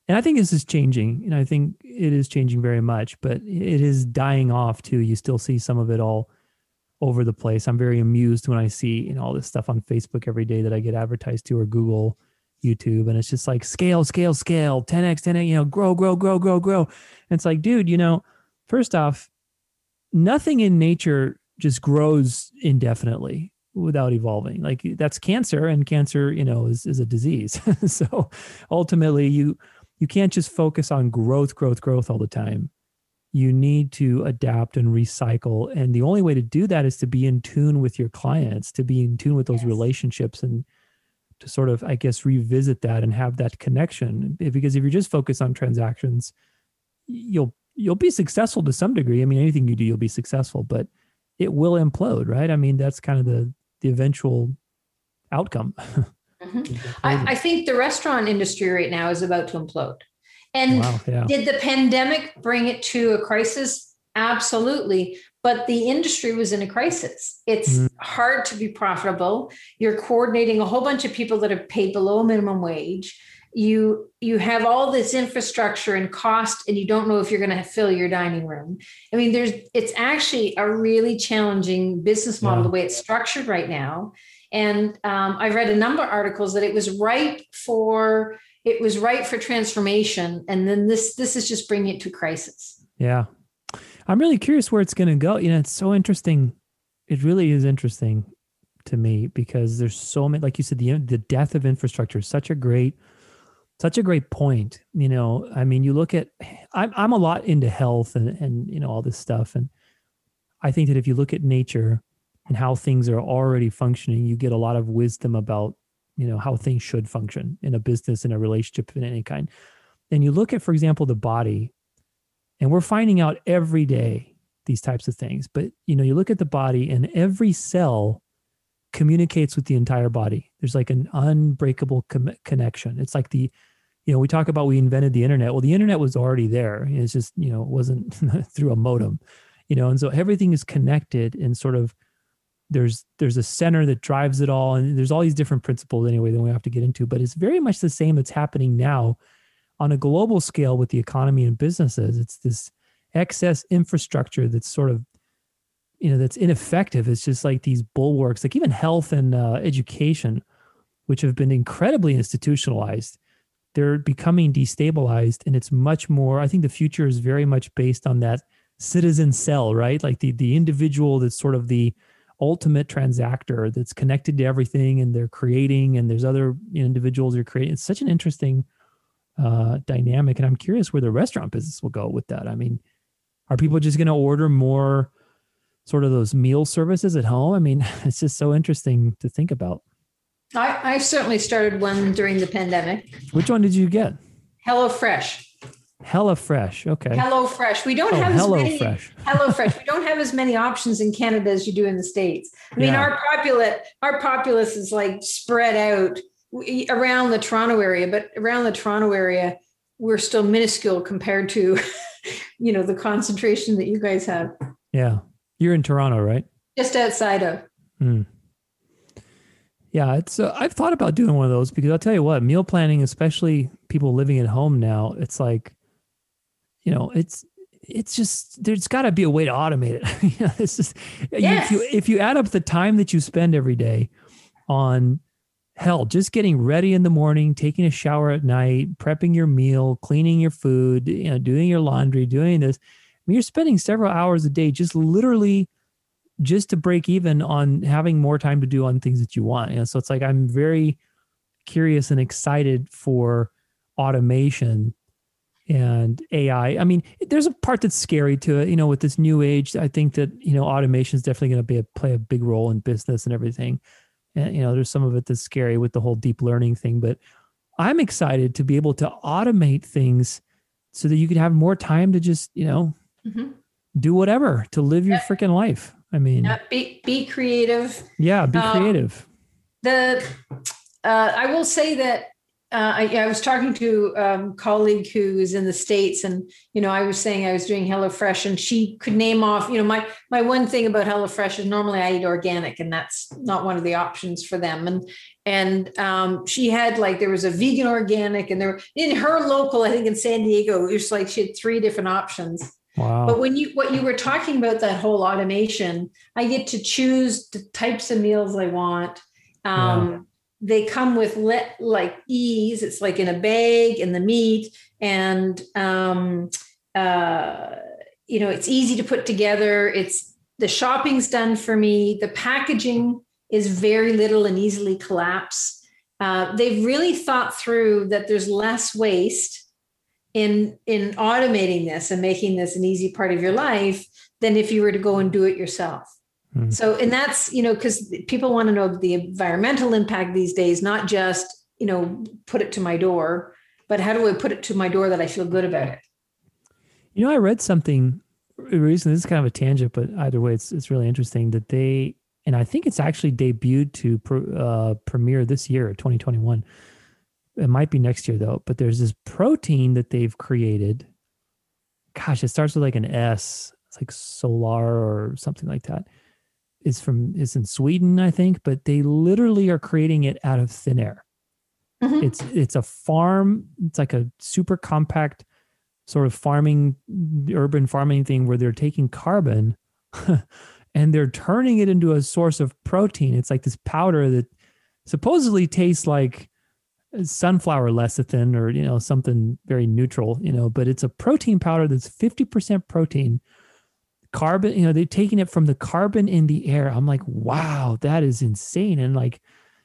and i think this is changing and i think it is changing very much but it is dying off too. You still see some of it all over the place. I'm very amused when i see you know all this stuff on facebook every day that i get advertised to or google youtube and it's just like scale scale scale 10x 10x you know grow grow grow grow grow. And it's like dude you know first off nothing in nature just grows indefinitely without evolving. Like that's cancer and cancer you know is, is a disease. So ultimately you you can't just focus on growth growth growth all the time. You need to adapt and recycle and the only way to do that is to be in tune with your clients to be in tune with those yes. relationships and to sort of i guess revisit that and have that connection. Because if you're just focused on transactions you'll you'll be successful to some degree. I mean anything you do you'll be successful but it will implode right? I mean that's kind of the the eventual outcome. Mm-hmm. I, I, think the restaurant industry right now is about to implode. And wow, yeah. did the pandemic bring it to a crisis? Absolutely. But the industry was in a crisis. It's mm-hmm. hard to be profitable. You're coordinating a whole bunch of people that are paid below minimum wage you you have all this infrastructure and cost and you don't know if you're going to fill your dining room. I mean there's it's actually a really challenging business model yeah. the way it's structured right now. And um, i read a number of articles that it was right for it was right for transformation and then this this is just bringing it to crisis. Yeah. I'm really curious where it's going to go. You know it's so interesting. It really is interesting to me because there's so many like you said the the death of infrastructure is such a great such a great point. You know, I mean, you look at I'm I'm a lot into health and and you know all this stuff, and I think that if you look at nature and how things are already functioning, you get a lot of wisdom about you know how things should function in a business, in a relationship, in any kind. And you look at, for example, the body, and we're finding out every day these types of things. But you know, you look at the body, and every cell communicates with the entire body. There's like an unbreakable com- connection. It's like the you know, we talk about we invented the internet. Well, the internet was already there. It's just, you know, it wasn't through a modem, you know, and so everything is connected and sort of there's there's a center that drives it all. And there's all these different principles anyway that we have to get into, but it's very much the same that's happening now on a global scale with the economy and businesses. It's this excess infrastructure that's sort of you know that's ineffective it's just like these bulwarks like even health and uh, education which have been incredibly institutionalized they're becoming destabilized and it's much more i think the future is very much based on that citizen cell right? Like the the individual that's sort of the ultimate transactor that's connected to everything and they're creating and there's other individuals you're creating. It's such an interesting uh, dynamic and i'm curious where the restaurant business will go with that. I mean are people just going to order more sort of those meal services at home? I mean it's just so interesting to think about I, I certainly started one during the pandemic. Which one did you get? Hello Fresh. Hello Fresh. Okay. Hello Fresh. We don't oh, have Hello as many Fresh. Hello Fresh. We don't have as many options in Canada as you do in the states. I mean, yeah. our populace our populace is like spread out around the Toronto area, but around the Toronto area, we're still minuscule compared to, you know, the concentration that you guys have. Yeah, you're in Toronto, right? Just outside of. Hmm. Yeah, it's. Uh, I've thought about doing one of those because I'll tell you what, meal planning, especially people living at home now, it's like, you know, it's it's just there's got to be a way to automate it. you know, it's just yes. if you if you add up the time that you spend every day on hell, just getting ready in the morning, taking a shower at night, prepping your meal, cleaning your food, you know, doing your laundry, doing this. I mean, you're spending several hours a day just literally just to break even on having more time to do on things that you want. You know, so it's like I'm very curious and excited for automation and AI. I mean, there's a part that's scary to it. You know, with this new age, I think that you know automation is definitely going to be a, play a big role in business and everything. And you know, there's some of it that's scary with the whole deep learning thing, but I'm excited to be able to automate things so that you can have more time to just you know mm-hmm. do whatever to live your freaking life. I mean, yeah, be be creative. Yeah, be um, creative. The uh, I will say that uh, I, I, was talking to a um, colleague who is in the states, and you know, I was saying I was doing HelloFresh, and she could name off. You know, my my one thing about HelloFresh is normally I eat organic, and that's not one of the options for them. And and um, she had like there was a vegan organic, and there in her local, I think in San Diego, it was like she had three different options. Wow. But when you what you were talking about that whole automation, I get to choose the types of meals I want. Um, yeah they come with let like ease. It's like in a bag and the meat, and um, uh, you know it's easy to put together. It's the shopping's done for me. The packaging is very little and easily collapse. Uh, they've really thought through that there's less waste in in automating this and making this an easy part of your life than if you were to go and do it yourself. Mm-hmm. So, and that's, you know, because people want to know the environmental impact these days, not just, you know, put it to my door, but how do I put it to my door that I feel good about it? You know, I read something recently. This is kind of a tangent, but either way, it's it's really interesting that they, and I think it's actually debuted to uh, premiere this year, 2021. It might be next year though. But there's this protein that they've created. Gosh, it starts with like an S. It's like solar or something like that is from is in Sweden, I think, but they literally are creating it out of thin air. Mm-hmm. It's it's a farm. It's like a super compact sort of farming, urban farming thing where they're taking carbon and they're turning it into a source of protein. It's like this powder that supposedly tastes like sunflower lecithin or you know something very neutral, you know, but it's a protein powder that's 50% protein. Carbon you know they're taking it from the carbon in the air. I'm like wow that is insane. And like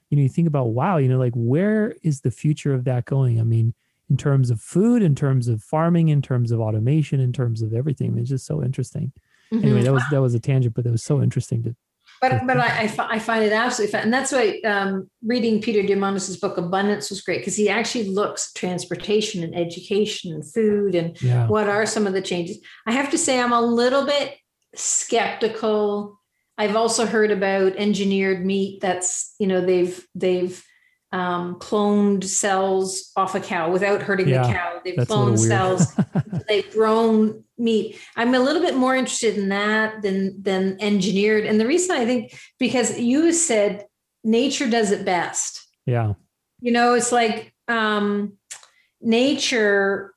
you know you think about wow you know like where is the future of that going? I mean in terms of food in terms of farming in terms of automation in terms of everything. It's just so interesting. Mm-hmm. anyway that was that was a tangent but that was so interesting to but but I, I, find it absolutely fun. And that's why um, reading Peter Diamandis' book Abundance was great because he actually looks transportation and education and food and yeah. what are some of the changes. I have to say I'm a little bit skeptical. I've also heard about engineered meat that's, you know, they've they've um, cloned cells off a cow without hurting yeah, the cow. They've cloned cells. they've grown meat. I'm a little bit more interested in that than than engineered. And the reason I think because you said nature does it best. Yeah. You know, it's like um, nature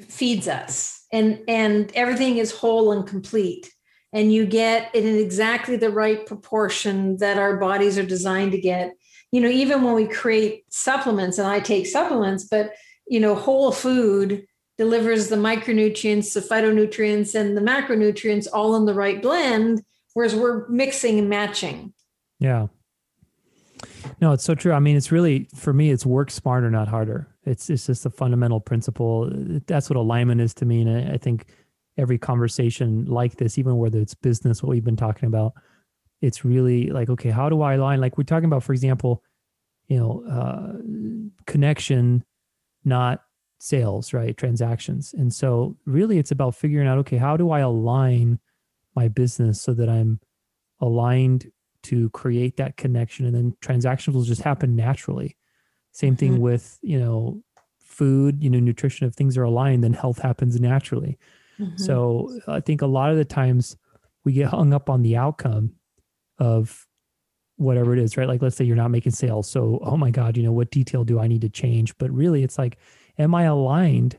feeds us and and everything is whole and complete and you get it in exactly the right proportion that our bodies are designed to get you know, even when we create supplements, and I take supplements, but you know, whole food delivers the micronutrients, the phytonutrients, and the macronutrients all in the right blend, whereas we're mixing and matching. Yeah. No, it's so true. I mean, it's really for me, it's work smarter, not harder. It's it's just a fundamental principle. That's what alignment is to me, and I, I think every conversation like this, even whether it's business, what we've been talking about, it's really like okay how do i align? Like we're talking about for example you know uh, connection not sales right? Transactions. And so really it's about figuring out okay how do i align my business so that i'm aligned to create that connection? And then transactions will just happen naturally. Same thing mm-hmm. with you know food you know nutrition if things are aligned then health happens naturally. Mm-hmm. so i think a lot of the times we get hung up on the outcome of whatever it is, right? Like let's say you're not making sales. So, oh my God, you know, what detail do I need to change? But really it's like, am I aligned?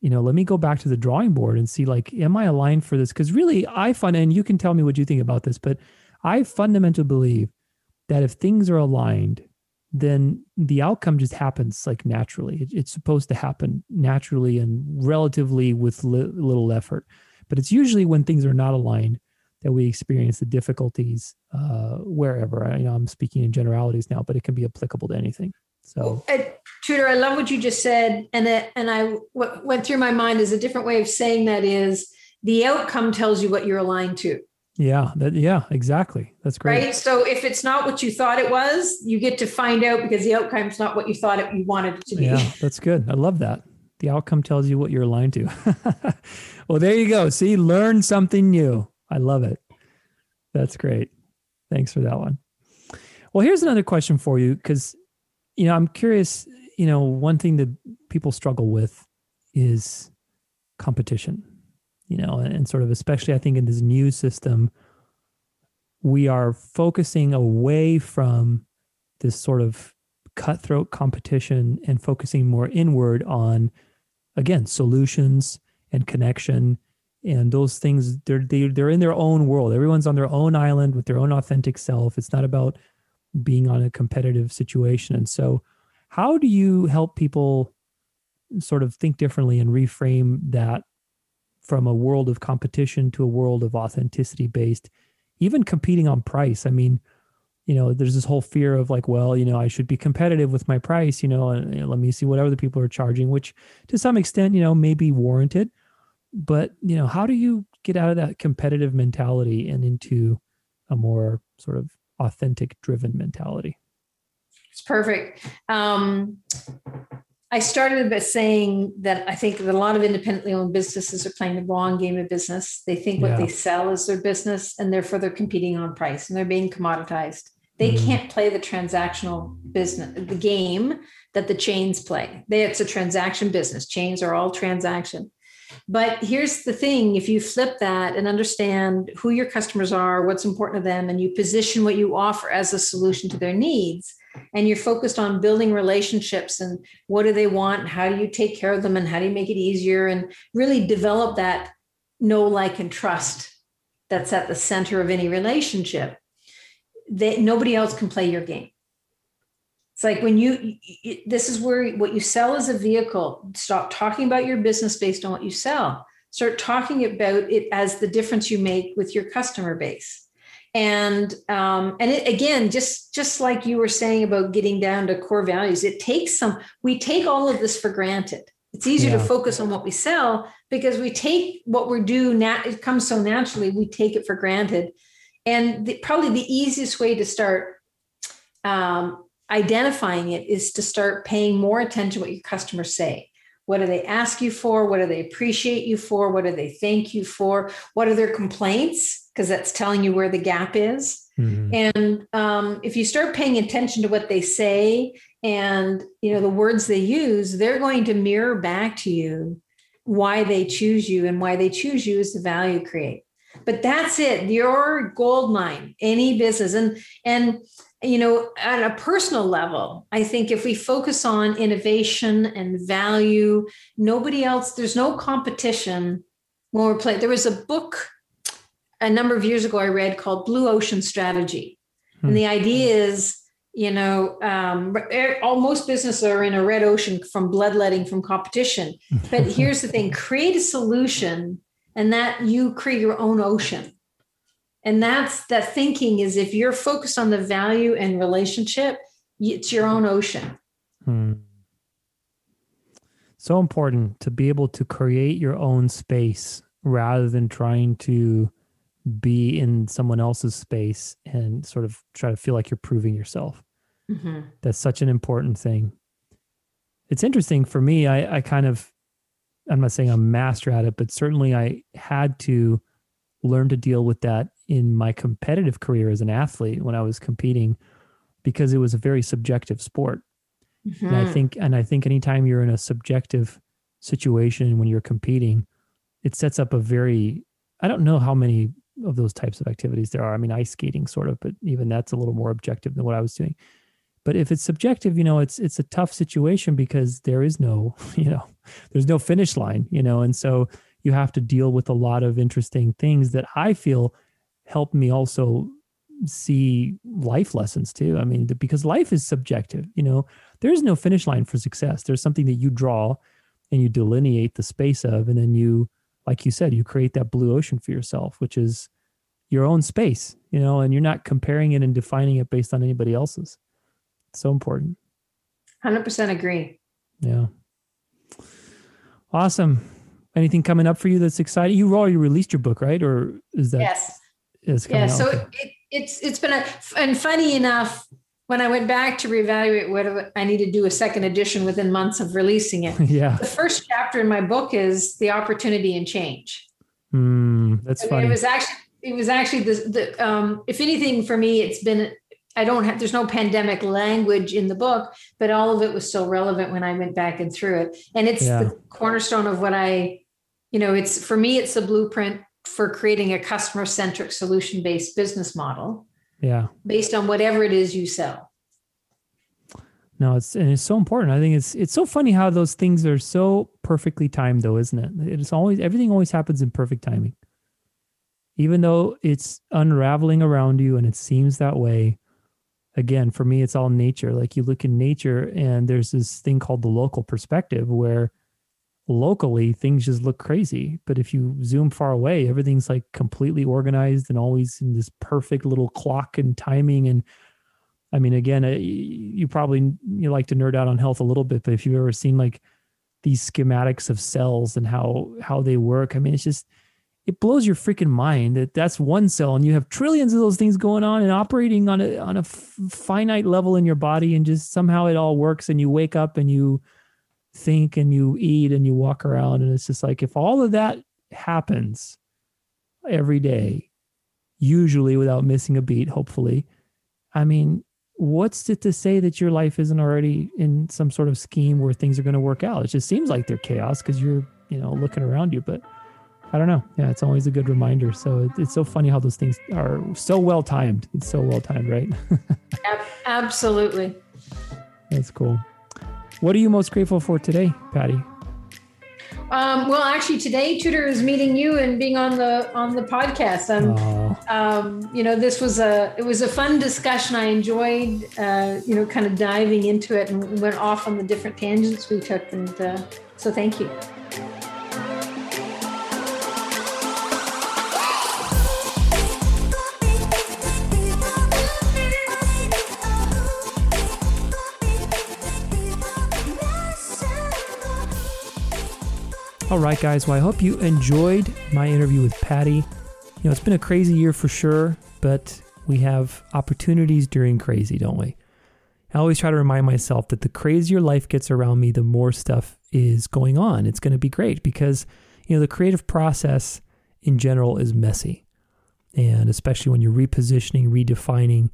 You know, let me go back to the drawing board and see like, am I aligned for this? Because really I find, and you can tell me what you think about this, but I fundamentally believe that if things are aligned, then the outcome just happens like naturally. It, it's supposed to happen naturally and relatively with li- little effort. But it's usually when things are not aligned that we experience the difficulties uh, wherever. I, you know, I'm speaking in generalities now, but it can be applicable to anything. So, uh, Tudor, I love what you just said, and it, and I what went through my mind is a different way of saying that is the outcome tells you what you're aligned to. Yeah, that yeah, exactly. That's great. Right. So if it's not what you thought it was, you get to find out because the outcome's not what you thought it you wanted it to be. Yeah, that's good. I love that. The outcome tells you what you're aligned to. well, there you go. See, learn something new. I love it. That's great. Thanks for that one. Well, here's another question for you because you know, I'm curious, you know, one thing that people struggle with is competition you know, and, sort of especially I think in this new system, we are focusing away from this sort of cutthroat competition and focusing more inward on again solutions and connection and those things they're they, are they are in their own world everyone's on their own island with their own authentic self it's not about being on a competitive situation and so how do you help people sort of think differently and reframe that from a world of competition to a world of authenticity based, even competing on price. I mean, you know, there's this whole fear of like, well, you know, I should be competitive with my price, you know, and, and let me see what other people are charging, which to some extent, you know, may be warranted. But, you know, how do you get out of that competitive mentality and into a more sort of authentic driven mentality? It's perfect. Um, I started by saying that I think that a lot of independently owned businesses are playing the wrong game of business. They think what yeah. they sell is their business, and therefore they're competing on price and they're being commoditized. They mm can't play the transactional business, the game that the chains play. They, it's a transaction business. Chains are all transaction. But here's the thing if you flip that and understand who your customers are, what's important to them, and you position what you offer as a solution to their needs, and you're focused on building relationships and what do they want how do you take care of them and how do you make it easier and really develop that know like and trust that's at the center of any relationship that nobody else can play your game it's like when you, this is where what you sell as a vehicle. Stop talking about your business based on what you sell. Start talking about it as the difference you make with your customer base. And um, and it, again just just like you were saying about getting down to core values it takes some we take all of this for granted. It's easier yeah. to focus on what we sell because we take what we do nat- it comes so naturally we take it for granted. And the, probably the easiest way to start um, identifying it is to start paying more attention to what your customers say what do they ask you for what do they appreciate you for what do they thank you for what are their complaints because that's telling you where the gap is. Mm-hmm. And um, if you start paying attention to what they say and you know the words they use, they're going to mirror back to you why they choose you and why they choose you is the value create. But that's it. Your gold mine, any business, and and you know at a personal level i think if we focus on innovation and value nobody else there's no competition when we're playing there was a book a number of years ago I read called Blue Ocean Strategy. Hmm. And the idea is, you know, um, all, most businesses are in a red ocean from bloodletting from competition. But here's the thing create a solution and that you create your own ocean. And that's that thinking is if you're focused on the value and relationship, it's your own ocean. Hmm. So important to be able to create your own space rather than trying to be in someone else's space and sort of try to feel like you're proving yourself. Mm-hmm. That's such an important thing. It's interesting for me. I, I kind of, I'm not saying I'm master at it, but certainly I had to learn to deal with that in my competitive career as an athlete when I was competing because it was a very subjective sport. Mm-hmm. And I mm-hmm. think, and I think anytime you're in a subjective situation when you're competing, it sets up a very, I don't know how many of those types of activities there are. I mean, ice skating sort of, but even that's a little more objective than what I was doing. But if it's subjective, you know, it's it's a tough situation because there is no, you know, there's no finish line, you know, and so you have to deal with a lot of interesting things that I feel help me also see life lessons too. I mean, because life is subjective, you know, there's no finish line for success. There's something that you draw and you delineate the space of, and then you, like you said, you create that blue ocean for yourself, which is your own space, you know, and you're not comparing it and defining it based on anybody else's. It's so important. 100% agree. Yeah. Awesome. Anything coming up for you that's exciting? You already released your book, right? Or is that? Yes. Yeah. Out? So it, it's it's been a and funny enough, when I went back to reevaluate what I need to do a second edition within months of releasing it. yeah. The first chapter in my book is the opportunity and change. Mm, that's I mean, funny. It was actually it was actually the, the um, if anything for me, it's been I don't have there's no pandemic language in the book, but all of it was still relevant when I went back and through it. And it's yeah. the cornerstone of what I, you know, it's for me, it's a blueprint for creating a customer centric solution based business model. Yeah. Based on whatever it is you sell. No, it's and it's so important. I think it's it's so funny how those things are so perfectly timed though, isn't it? It's always everything always happens in perfect timing. Even though it's unraveling around you and it seems that way, again, for me, it's all nature. Like you look in nature, and there's this thing called the local perspective where locally things just look crazy. But if you zoom far away, everything's like completely organized and always in this perfect little clock and timing. And I mean, again, you probably you like to nerd out on health a little bit, but if you've ever seen like these schematics of cells and how how they work, I mean, it's just it blows your freaking mind that that's one cell and you have trillions of those things going on and operating on a on a f- finite level in your body and just somehow it all works and you wake up and you think and you eat and you walk around and it's just like if all of that happens every day usually without missing a beat hopefully i mean what's it to say that your life isn't already in some sort of scheme where things are going to work out it just seems like they're chaos because you're you know looking around you but I don't know. Yeah, it's always a good reminder. So it's so funny how those things are so well timed. It's so well timed, right? Absolutely. That's cool. What are you most grateful for today, Patti? Um, well, actually, today Tudor is meeting you and being on the on the podcast. Um, um, you know, this was a it was a fun discussion. I enjoyed, uh, you know, kind of diving into it and went off on the different tangents we took. And uh, so, thank you. All right, guys. Well, I hope you enjoyed my interview with Patti. You know, it's been a crazy year for sure, but we have opportunities during crazy, don't we? I always try to remind myself that the crazier life gets around me, the more stuff is going on. It's going to be great because, you know, the creative process in general is messy. And especially when you're repositioning, redefining,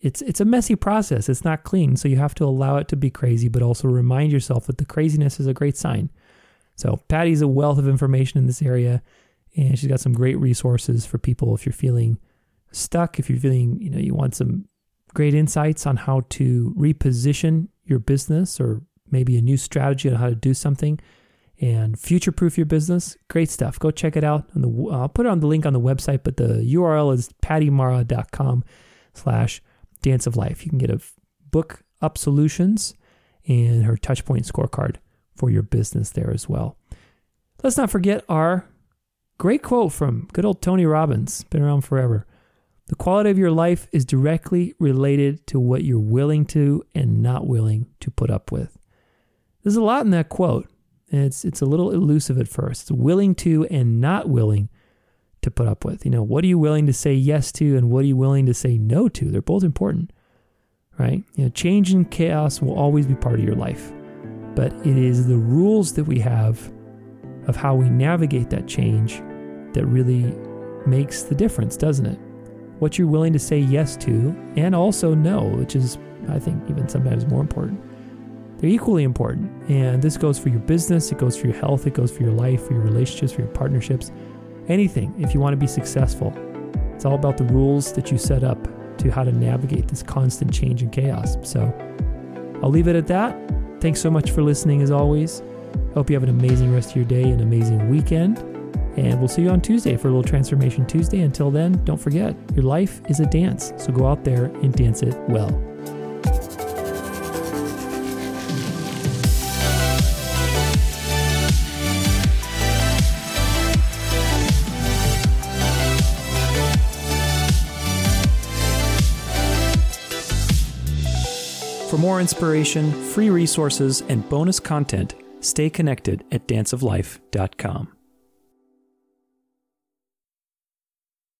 it's it's a messy process. It's not clean. So you have to allow it to be crazy, but also remind yourself that the craziness is a great sign. So Patti's a wealth of information in this area, and she's got some great resources for people if you're feeling stuck, if you're feeling, you know, you want some great insights on how to reposition your business or maybe a new strategy on how to do something and future proof your business. Great stuff. Go check it out. On the, I'll put it on the link on the website, but the URL is pattimara.com slash dance of life. You can get a book up solutions and her touchpoint scorecard for your business there as well. Let's not forget our great quote from good old Tony Robbins, been around forever. The quality of your life is directly related to what you're willing to and not willing to put up with. There's a lot in that quote, it's it's a little elusive at first. It's willing to and not willing to put up with. You know, what are you willing to say yes to and what are you willing to say no to? They're both important. Right? You know, change and chaos will always be part of your life but it is the rules that we have of how we navigate that change that really makes the difference, doesn't it? What you're willing to say yes to and also no, which is, I think, even sometimes more important. They're equally important. And this goes for your business, it goes for your health, it goes for your life, for your relationships, for your partnerships, anything. If you want to be successful, it's all about the rules that you set up to how to navigate this constant change and chaos. So I'll leave it at that. Thanks so much for listening as always. Hope you have an amazing rest of your day, an amazing weekend, And we'll see you on Tuesday for a little Transformation Tuesday. Until then, don't forget, your life is a dance. So go out there and dance it well. For more inspiration, free resources, and bonus content, stay connected at danceoflife.com.